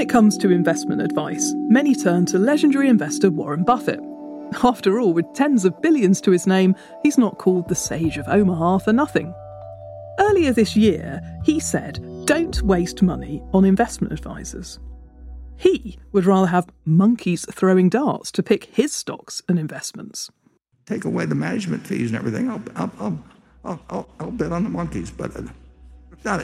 When it comes to investment advice, many turn to legendary investor Warren Buffett. After all, with tens of billions to his name, he's not called the Sage of Omaha for nothing. Earlier this year, he said, Don't waste money on investment advisors. He would rather have monkeys throwing darts to pick his stocks and investments. Take away the management fees and everything, I'll, I'll, I'll, I'll, I'll, bet on the monkeys. But uh, not,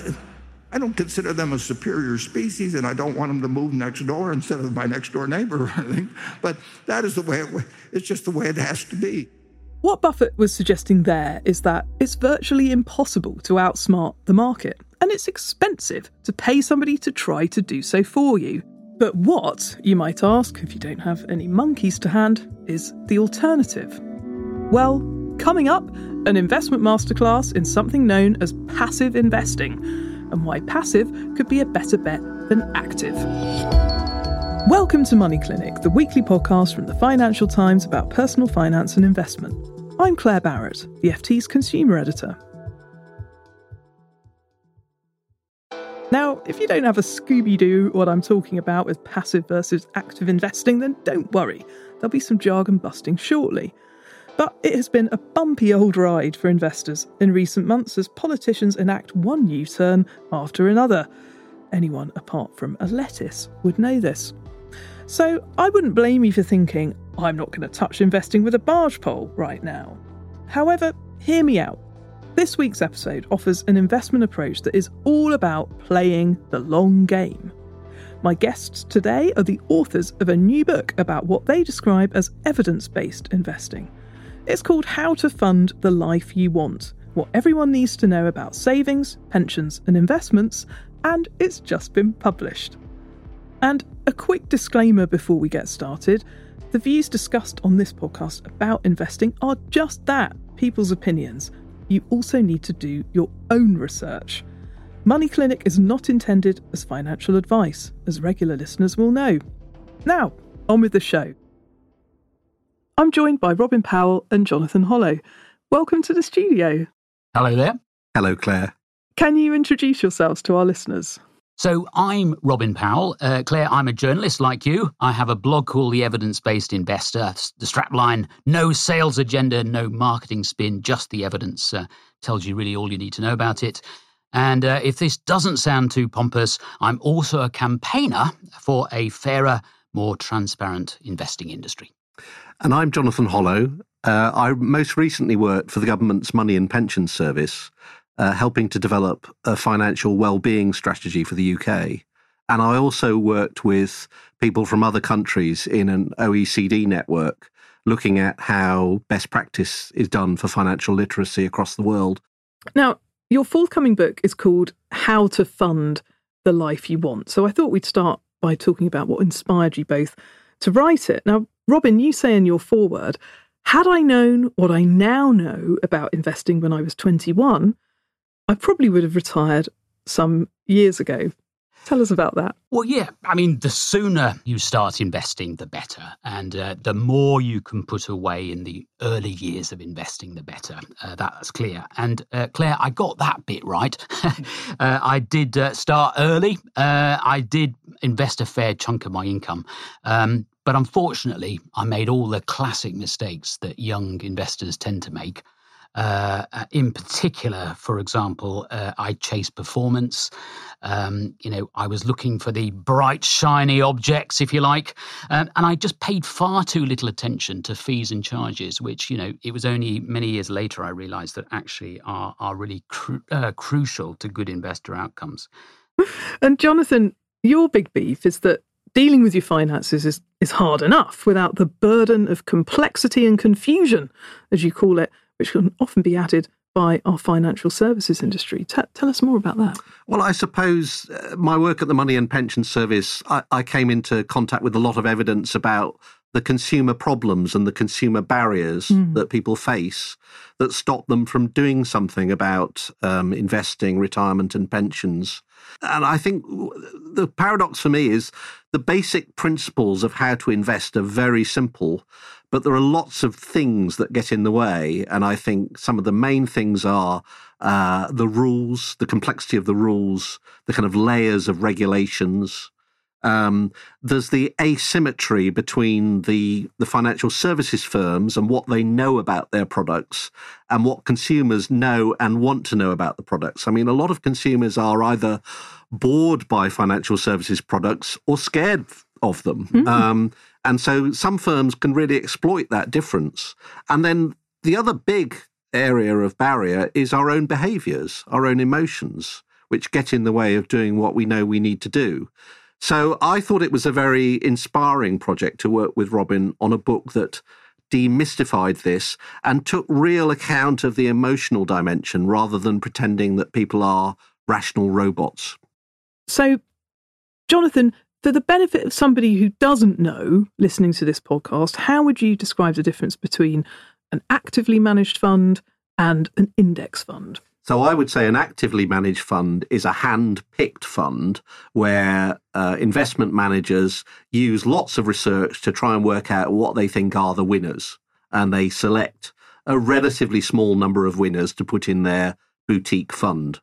I don't consider them a superior species, and I don't want them to move next door instead of my next door neighbor or anything. But that is the way it, it's just the way it has to be. What Buffett was suggesting there is that it's virtually impossible to outsmart the market, and it's expensive to pay somebody to try to do so for you. But what, you might ask, if you don't have any monkeys to hand, is the alternative? Well, coming up, an investment masterclass in something known as passive investing, and why passive could be a better bet than active. Welcome to Money Clinic, the weekly podcast from the Financial Times about personal finance and investment. I'm Claer Barrett, the FT's consumer editor. Now, if you don't have a Scooby Doo what I'm talking about with passive versus active investing, then don't worry. There'll be some jargon busting shortly. But it has been a bumpy old ride for investors in recent months as politicians enact one U turn after another. Anyone apart from a lettuce would know this. So I wouldn't blame you for thinking, I'm not going to touch investing with a barge pole right now. However, hear me out. This week's episode offers an investment approach that is all about playing the long game. My guests today are the authors of a new book about what they describe as evidence based investing. It's called How to Fund the Life You Want What Everyone Needs to Know About Savings, Pensions, and Investments, and it's just been published. And a quick disclaimer before we get started the views discussed on this podcast about investing are just that people's opinions. You also need to do your own research. Money Clinic is not intended as financial advice, as regular listeners will know. Now, on with the show. I'm joined by Robin Powell and Jonathan Hollow. Welcome to the studio. Hello there. Hello, Claer. Can you introduce yourselves to our listeners? So, I'm Robin Powell. Uh, Claer, I'm a journalist like you. I have a blog called The Evidence Based Investor. The strapline no sales agenda, no marketing spin, just the evidence uh, tells you really all you need to know about it. And uh, if this doesn't sound too pompous, I'm also a campaigner for a fairer, more transparent investing industry. And I'm Jonathan Hollow. Uh, I most recently worked for the government's Money and Pensions Service, uh, helping to develop a financial well-being strategy for the UK. And I also worked with people from other countries in an OECD network, looking at how best practice is done for financial literacy across the world. Now, your forthcoming book is called How to Fund the Life You Want. So I thought we'd start by talking about what inspired you both to write it. Now, Robin, you say in your foreword, had I known what I now know about investing when I was 21, I probably would have retired some years ago. Tell us about that. Well, yeah. I mean, the sooner you start investing, the better. And uh, the more you can put away in the early years of investing, the better. Uh, that's clear. And uh, Claer, I got that bit right. Uh, I did uh, start early. Uh, I did invest a fair chunk of my income. Um, but unfortunately, I made all the classic mistakes that young investors tend to make. Uh, in particular, for example, uh, I chased performance. Um, you know, I was looking for the bright, shiny objects, if you like, um, and I just paid far too little attention to fees and charges. Which, you know, it was only many years later I realised that actually are are really cru- uh, crucial to good investor outcomes. And Jonathan, your big beef is that dealing with your finances is, is hard enough without the burden of complexity and confusion, as you call it, which can often be added by our financial services industry. T- tell us more about that. Well, I suppose uh, my work at the Money and Pension Service, I, I came into contact with a lot of evidence about the consumer problems and the consumer barriers mm. that people face that stop them from doing something about um, investing, retirement, and pensions. And I think the paradox for me is the basic principles of how to invest are very simple, but there are lots of things that get in the way. And I think some of the main things are uh, the rules, the complexity of the rules, the kind of layers of regulations. Um, there's the asymmetry between the the financial services firms and what they know about their products and what consumers know and want to know about the products. I mean, a lot of consumers are either bored by financial services products or scared of them. Mm-hmm. Um, and so some firms can really exploit that difference. And then the other big area of barrier is our own behaviors, our own emotions, which get in the way of doing what we know we need to do. So I thought it was a very inspiring project to work with Robin on a book that demystified this and took real account of the emotional dimension rather than pretending that people are rational robots. So, Jonathan, for the benefit of somebody who doesn't know listening to this podcast, how would you describe the difference between an actively managed fund and an index fund? So I would say an actively managed fund is a hand-picked fund where uh, investment managers use lots of research to try and work out what they think are the winners, and they select a relatively small number of winners to put in their boutique fund.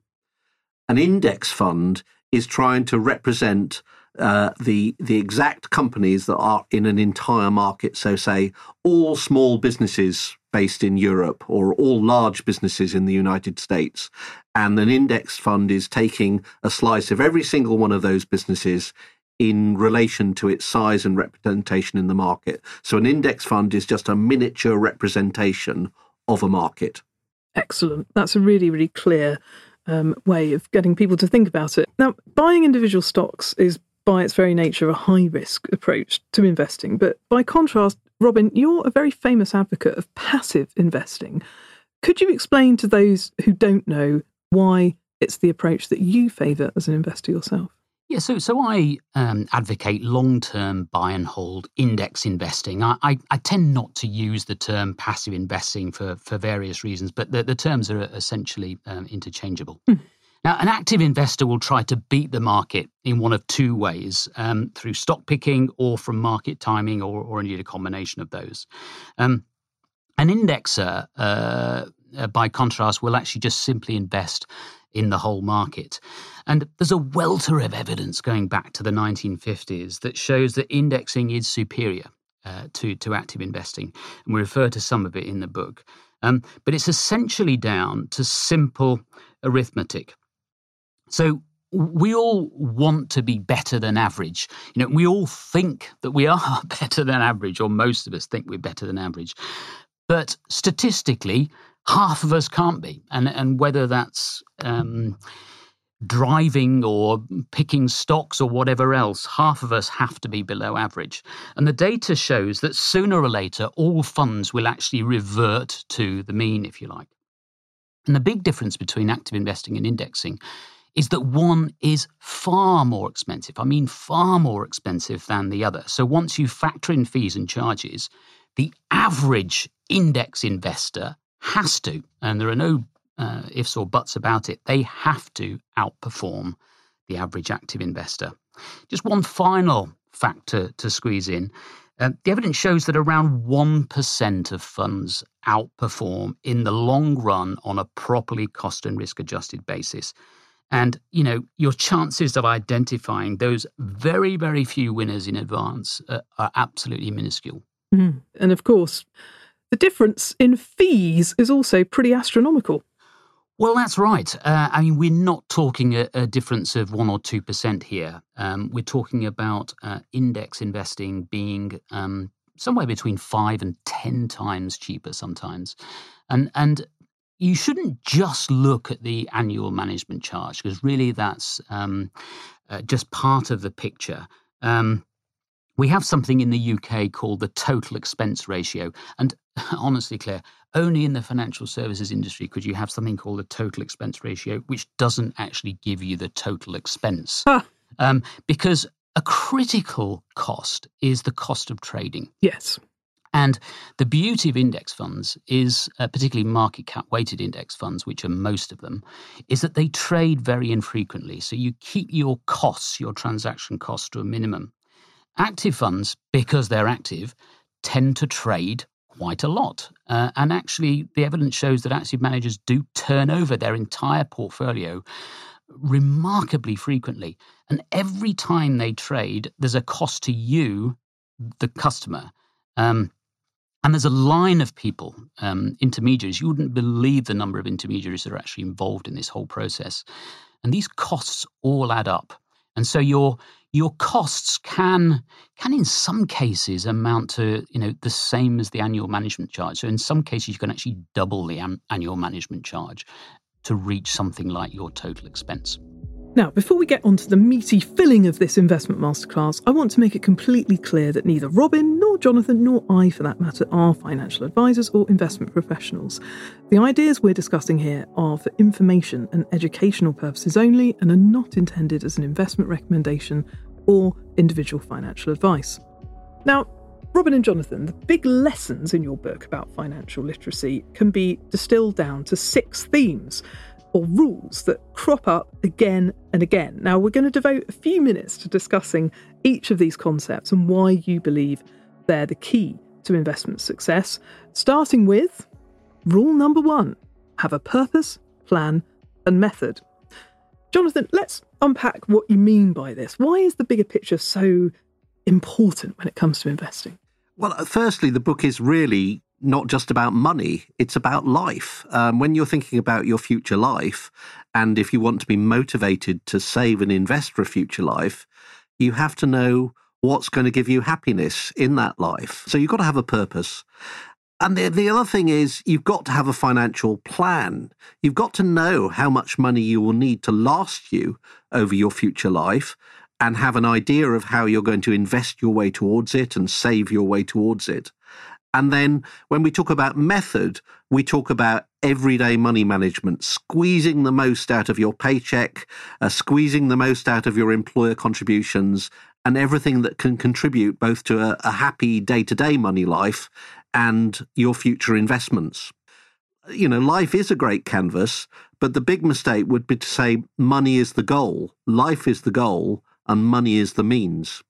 An index fund is trying to represent uh, the the exact companies that are in an entire market. So, say all small businesses based in Europe or all large businesses in the United States, and an index fund is taking a slice of every single one of those businesses in relation to its size and representation in the market. So, an index fund is just a miniature representation of a market. Excellent. That's a really, really clear um, way of getting people to think about it. Now, buying individual stocks is by its very nature, a high risk approach to investing. But by contrast, Robin, you're a very famous advocate of passive investing. Could you explain to those who don't know why it's the approach that you favour as an investor yourself? Yeah, so so I um, advocate long term buy and hold index investing. I, I, I, tend not to use the term passive investing for, for various reasons, but the, the terms are essentially um, interchangeable. Hmm. Now, an active investor will try to beat the market in one of two ways um, through stock picking or from market timing, or, or indeed a combination of those. Um, an indexer, uh, uh, by contrast, will actually just simply invest in the whole market. And there's a welter of evidence going back to the 1950s that shows that indexing is superior uh, to, to active investing. And we refer to some of it in the book. Um, but it's essentially down to simple arithmetic. So we all want to be better than average. You know, we all think that we are better than average, or most of us think we're better than average. But statistically, half of us can't be. And, and whether that's um, driving or picking stocks or whatever else, half of us have to be below average. And the data shows that sooner or later, all funds will actually revert to the mean, if you like. And the big difference between active investing and indexing is that one is far more expensive. I mean, far more expensive than the other. So once you factor in fees and charges, the average index investor has to, and there are no uh, ifs or buts about it, they have to outperform the average active investor. Just one final factor to squeeze in. Uh, the evidence shows that around 1% of funds outperform in the long run on a properly cost and risk adjusted basis. And, you know, your chances of identifying those very, very few winners in advance uh, are absolutely minuscule. Mm. And of course, the difference in fees is also pretty astronomical. Well, that's right. Uh, I mean, we're not talking a, a, difference of one or two percent here. Um, we're talking about uh, index investing being um, somewhere between five and ten times cheaper sometimes, and and you shouldn't just look at the annual management charge because really that's um, uh, just part of the picture. Um, we have something in the UK called the total expense ratio. And honestly, Claer, only in the financial services industry could you have something called the total expense ratio, which doesn't actually give you the total expense. Um, because a critical cost is the cost of trading. Yes. And the beauty of index funds is, uh, particularly market cap weighted index funds, which are most of them, is that they trade very infrequently. So you keep your costs, your transaction costs to a minimum. Active funds, because they're active, tend to trade quite a lot. Uh, and actually, the evidence shows that active managers do turn over their entire portfolio remarkably frequently. And every time they trade, there's a cost to you, the customer. Um, and there's a line of people, um, intermediaries. You wouldn't believe the number of intermediaries that are actually involved in this whole process. And these costs all add up. And so your your costs can can in some cases amount to you know the same as the annual management charge. So in some cases you can actually double the an- annual management charge to reach something like your total expense. Now, before we get onto the meaty filling of this investment masterclass, I want to make it completely clear that neither Robin nor Jonathan nor I, for that matter, are financial advisors or investment professionals. The ideas we're discussing here are for information and educational purposes only and are not intended as an investment recommendation or individual financial advice. Now, Robin and Jonathan, the big lessons in your book about financial literacy can be distilled down to six themes or rules that crop up again and again. Now, we're going to devote a few minutes to discussing each of these concepts and why you believe they're the key to investment success, starting with rule number one have a purpose, plan, and method. Jonathan, let's unpack what you mean by this. Why is the bigger picture so important when it comes to investing? Well, uh, firstly, the book is really not just about money, it's about life. Um, when you're thinking about your future life, and if you want to be motivated to save and invest for a future life, you have to know what's going to give you happiness in that life. So you've got to have a purpose. And the, the other thing is, you've got to have a financial plan. You've got to know how much money you will need to last you over your future life and have an idea of how you're going to invest your way towards it and save your way towards it. And then when we talk about method, we talk about everyday money management, squeezing the most out of your paycheck, uh, squeezing the most out of your employer contributions, and everything that can contribute both to a, a happy day to day money life and your future investments. You know, life is a great canvas, but the big mistake would be to say money is the goal, life is the goal, and money is the means.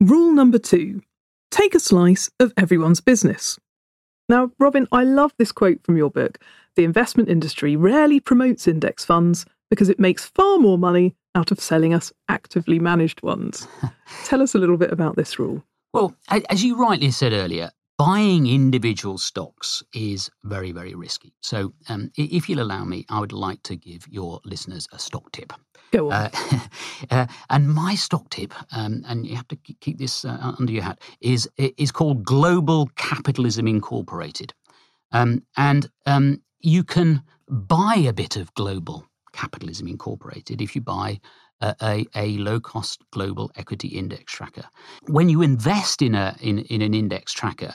Rule number two take a slice of everyone's business. Now, Robin, I love this quote from your book. The investment industry rarely promotes index funds because it makes far more money out of selling us actively managed ones. Tell us a little bit about this rule. Well, as you rightly said earlier, buying individual stocks is very, very risky. So, um, if you'll allow me, I would like to give your listeners a stock tip. Go on. Uh, uh, and my stock tip, um, and you have to keep this uh, under your hat, is is called Global Capitalism Incorporated, um, and um, you can buy a bit of Global Capitalism Incorporated if you buy a, a, low cost global equity index tracker. When you invest in, a, in, in an index tracker,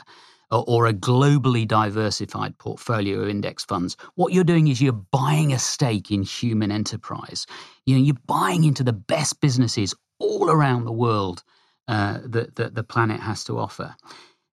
or, a globally diversified portfolio of index funds, what you're doing is you're buying a stake in human enterprise. You know, you're buying into the best businesses all around the world uh, that, that the planet has to offer.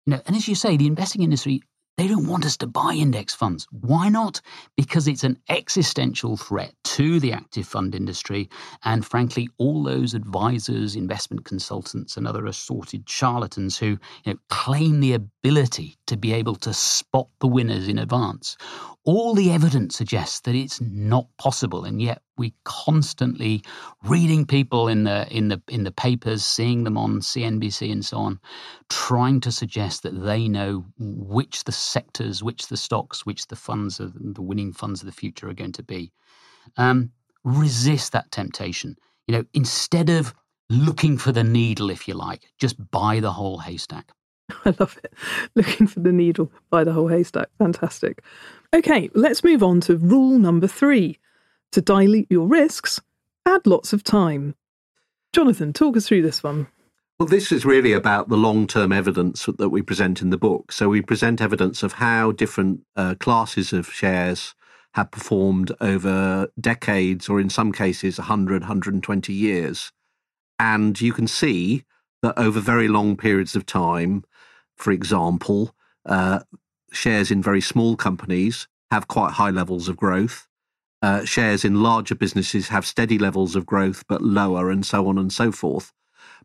You know, and as you say, the investing industry they don't want us to buy index funds. Why not? Because it's an existential threat to the active fund industry. And frankly, all those advisors, investment consultants, and other assorted charlatans who you know, claim the ability to be able to spot the winners in advance all the evidence suggests that it's not possible, and yet we constantly reading people in the in the in the papers, seeing them on CNBC and so on, trying to suggest that they know which the sectors, which the stocks, which the funds, of, the winning funds of the future are going to be. Um, resist that temptation. You know, instead of looking for the needle, if you like, just buy the whole haystack. I love it. Looking for the needle, by the whole haystack. Fantastic. Okay, let's move on to rule number three. To dilute your risks, add lots of time. Jonathan, talk us through this one. Well, this is really about the long term evidence that we present in the book. So, we present evidence of how different uh, classes of shares have performed over decades, or in some cases, 100, 120 years. And you can see that over very long periods of time, for example, uh, shares in very small companies have quite high levels of growth. Uh, shares in larger businesses have steady levels of growth, but lower, and so on and so forth.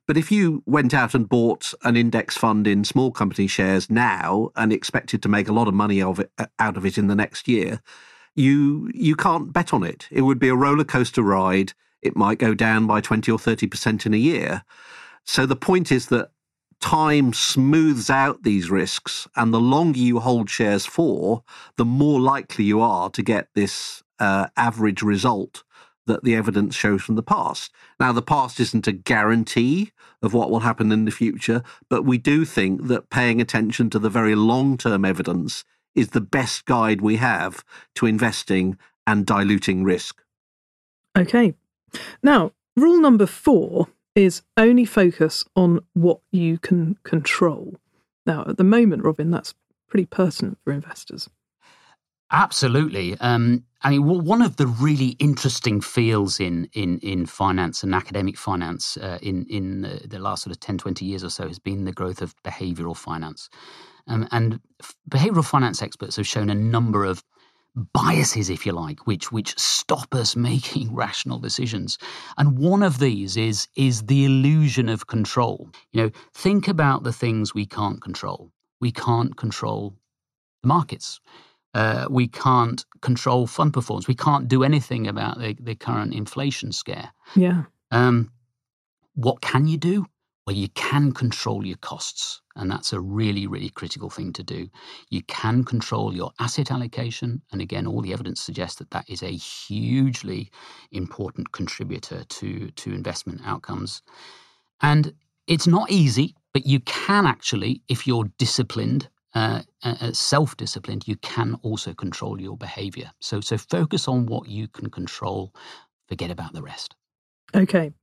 But if you went out and bought an index fund in small company shares now and expected to make a lot of money of it, uh, out of it in the next year, you you can't bet on it. It would be a roller coaster ride. It might go down by twenty or thirty percent in a year. So the point is that time smooths out these risks, and the longer you hold shares for, the more likely you are to get this uh, average result that the evidence shows from the past. Now, the past isn't a guarantee of what will happen in the future, but we do think that paying attention to the very long term evidence is the best guide we have to investing and diluting risk. Okay. Now, rule number four is only focus on what you can control. Now, at the moment, Robin, that's pretty pertinent for investors. Absolutely. Um, I mean, one of the really interesting fields in in in finance and academic finance uh, in in the, the, last sort of 10, 20 years or so has been the growth of behavioral finance. Um, and behavioral finance experts have shown a number of biases, if you like, which which stop us making rational decisions. And one of these is is the illusion of control. You know, think about the things we can't control. We can't control the markets. Uh, we can't control fund performance. We can't do anything about the, the current inflation scare. Yeah. Um, what can you do? Well, you can control your costs. And that's a really, really critical thing to do. You can control your asset allocation. And again, all the evidence suggests that that is a hugely important contributor to, to investment outcomes. And it's not easy, but you can actually, if you're disciplined, uh, uh, uh self disciplined, you can also control your behavior. So, so focus on what you can control, forget about the rest. Okay.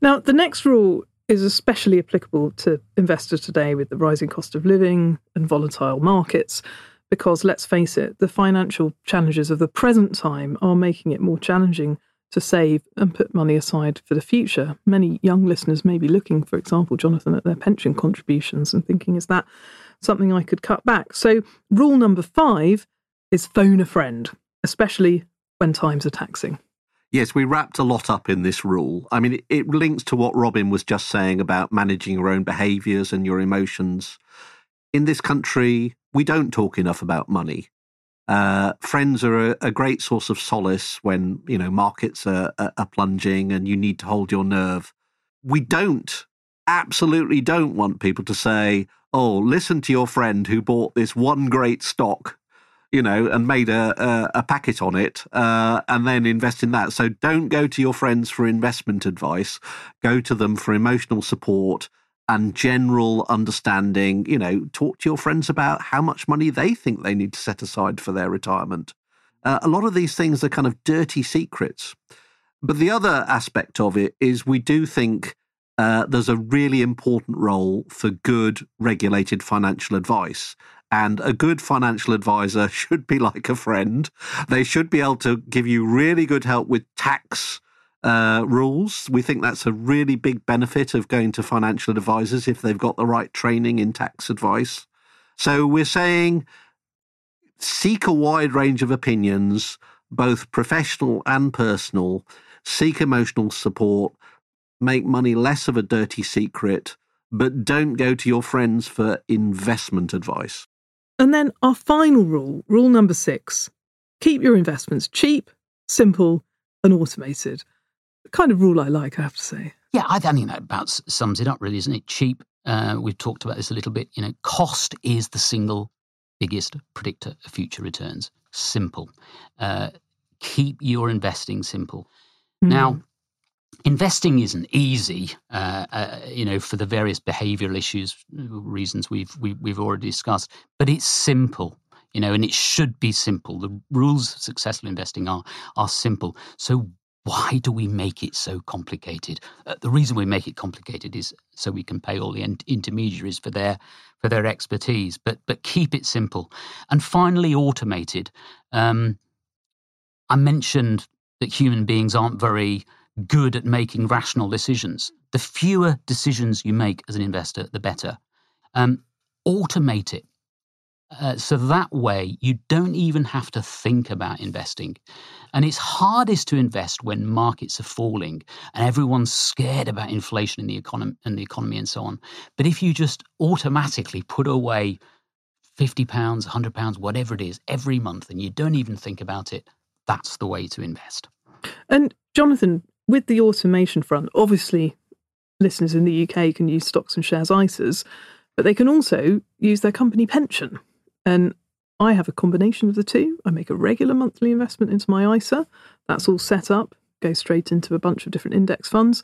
Now, the next rule is especially applicable to investors today with the rising cost of living and volatile markets. Because let's face it, the financial challenges of the present time are making it more challenging to save and put money aside for the future. Many young listeners may be looking, for example, Jonathan, at their pension contributions and thinking, is that something I could cut back? So, rule number five is phone a friend, especially when times are taxing. Yes, we wrapped a lot up in this rule. I mean, it, it links to what Robin was just saying about managing your own behaviors and your emotions. In this country, we don't talk enough about money. Uh, friends are a, a, great source of solace when you know markets are, are, are plunging and you need to hold your nerve. We don't, absolutely don't want people to say, "Oh, listen to your friend who bought this one great stock you know, and made a a, a packet on it, uh, and then invest in that. So don't go to your friends for investment advice. Go to them for emotional support and general understanding. You know, talk to your friends about how much money they think they need to set aside for their retirement. Uh, a lot of these things are kind of dirty secrets. But the other aspect of it is we do think uh, there's a really important role for good regulated financial advice. And a good financial advisor should be like a friend. They should be able to give you really good help with tax uh, rules. We think that's a really big benefit of going to financial advisors if they've got the right training in tax advice. So we're saying seek a wide range of opinions, both professional and personal, seek emotional support, make money less of a dirty secret, but don't go to your friends for investment advice. And then our final rule, rule number six keep your investments cheap, simple, and automated. The kind of rule I like, I have to say. Yeah, I think that about sums it up, really, isn't it? Cheap. Uh, we've talked about this a little bit. You know, cost is the single biggest predictor of future returns. Simple. Uh, keep your investing simple. Mm. Now, investing isn't easy, uh, uh, you know, for the various behavioural issues reasons we've we, have we have already discussed. But it's simple, you know, and it should be simple. The rules of successful investing are are simple. So why do we make it so complicated? Uh, the reason we make it complicated is so we can pay all the intermediaries for their for their expertise, but but keep it simple. And finally, automated. Um, I mentioned that human beings aren't very good at making rational decisions. The fewer decisions you make as an investor, the better. Um, automate it. Uh, so that way, you don't even have to think about investing. And it's hardest to invest when markets are falling and everyone's scared about inflation in the economy and the economy and so on. But if you just automatically put away 50 pounds, 100 pounds, whatever it is, every month, and you don't even think about it, that's the way to invest. And Jonathan, with the automation front, obviously listeners in the UK can use stocks and shares ISAs, but they can also use their company pension. And I have a combination of the two. I make a regular monthly investment into my ISA. That's all set up, goes straight into a bunch of different index funds.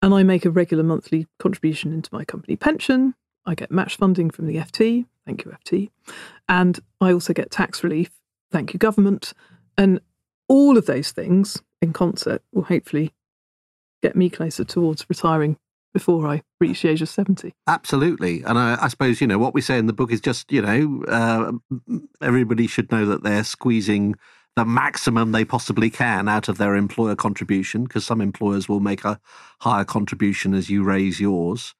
And I make a regular monthly contribution into my company pension. I get match funding from the FT. Thank you, FT. And I also get tax relief. Thank you, government. And all of those things in concert will hopefully get me closer towards retiring before I reach the age of 70. Absolutely. And I, I, suppose, you know, what we say in the book is just, you know, uh, everybody should know that they're squeezing the maximum they possibly can out of their employer contribution because some employers will make a higher contribution as you raise yours.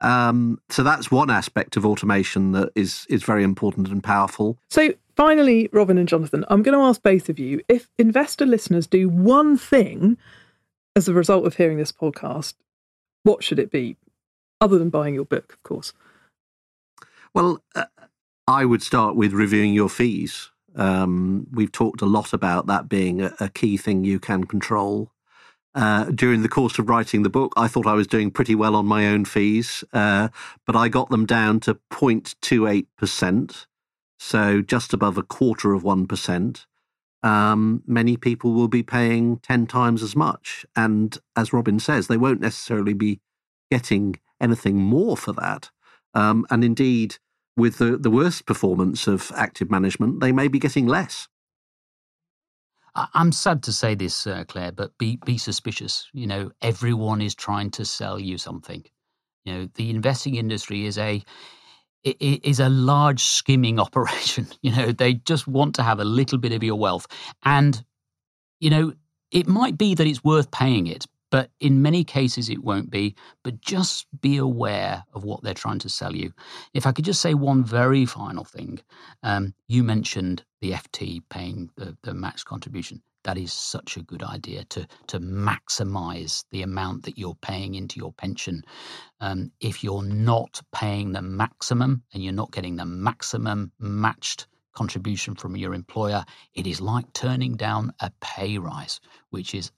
Um, so that's one aspect of automation that is is very important and powerful. So finally, Robin and Jonathan, I'm going to ask both of you if investor listeners do one thing as a result of hearing this podcast, what should it be? Other than buying your book, of course. Well, uh, I would start with reviewing your fees. Um, we've talked a lot about that being a, a key thing you can control. Uh, during the course of writing the book, I thought I was doing pretty well on my own fees, uh, but I got them down to 0.28%, so just above a quarter of 1% um, many people will be paying 10 times as much. And as Robin says, they won't necessarily be getting anything more for that. Um, and indeed, with the, the worst performance of active management, they may be getting less. I'm sad to say this, uh, Claer, but be be suspicious. You know, everyone is trying to sell you something. You know, the investing industry is a it is a large skimming operation. You know, they just want to have a little bit of your wealth. And, you know, it might be that it's worth paying it, but in many cases it won't be. But just be aware of what they're trying to sell you. If I could just say one very final thing, um, you mentioned the FT paying the, the max contribution that is such a good idea to to maximize the amount that you're paying into your pension. Um, if you're not paying the maximum and you're not getting the maximum matched contribution from your employer, it is like turning down a pay rise, which is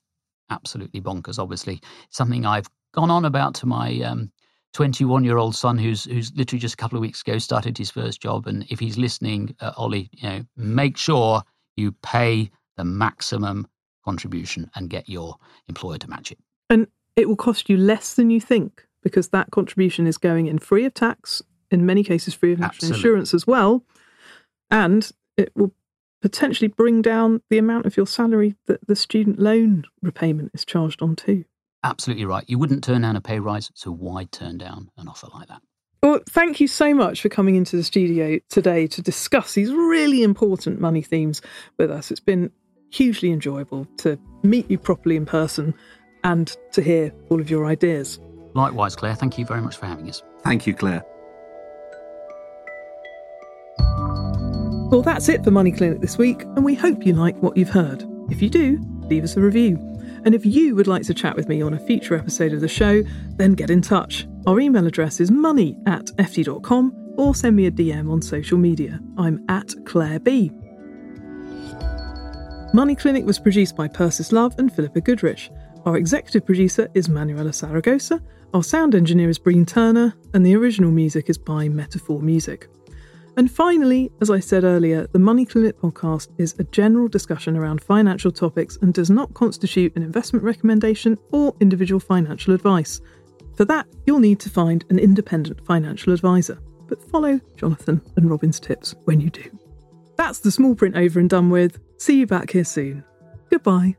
absolutely bonkers. Obviously, something I've gone on about to my um, 21 year old son who's who's literally just a couple of weeks ago started his first job and if he's listening uh, ollie you know make sure you pay the maximum contribution and get your employer to match it. And it will cost you less than you think because that contribution is going in free of tax, in many cases, free of national Absolutely. insurance as well. And it will potentially bring down the amount of your salary that the student loan repayment is charged on too. Absolutely right. You wouldn't turn down a pay rise, so why turn down an offer like that? Well, thank you so much for coming into the studio today to discuss these really important money themes with us. It's been hugely enjoyable to meet you properly in person and to hear all of your ideas. Likewise, Claer. Thank you very much for having us. Thank you, Claer. Well, that's it for Money Clinic this week, and we hope you like what you've heard. If you do, leave us a review. And if you would like to chat with me on a future episode of the show, then get in touch. Our email address is money at ft.com or send me a DM on social media. I'm at Claer B. Money Clinic was produced by Persis Love and Philippa Goodrich. Our executive producer is Manuela Saragosa, our sound engineer is Breen Turner, and the original music is by Metaphor Music. And finally, as I said earlier, the Money Clinic podcast is a general discussion around financial topics and does not constitute an investment recommendation or individual financial advice. For that, you'll need to find an independent financial advisor, but follow Jonathan and Robin's tips when you do. That's the small print over and done with. See you back here soon. Goodbye.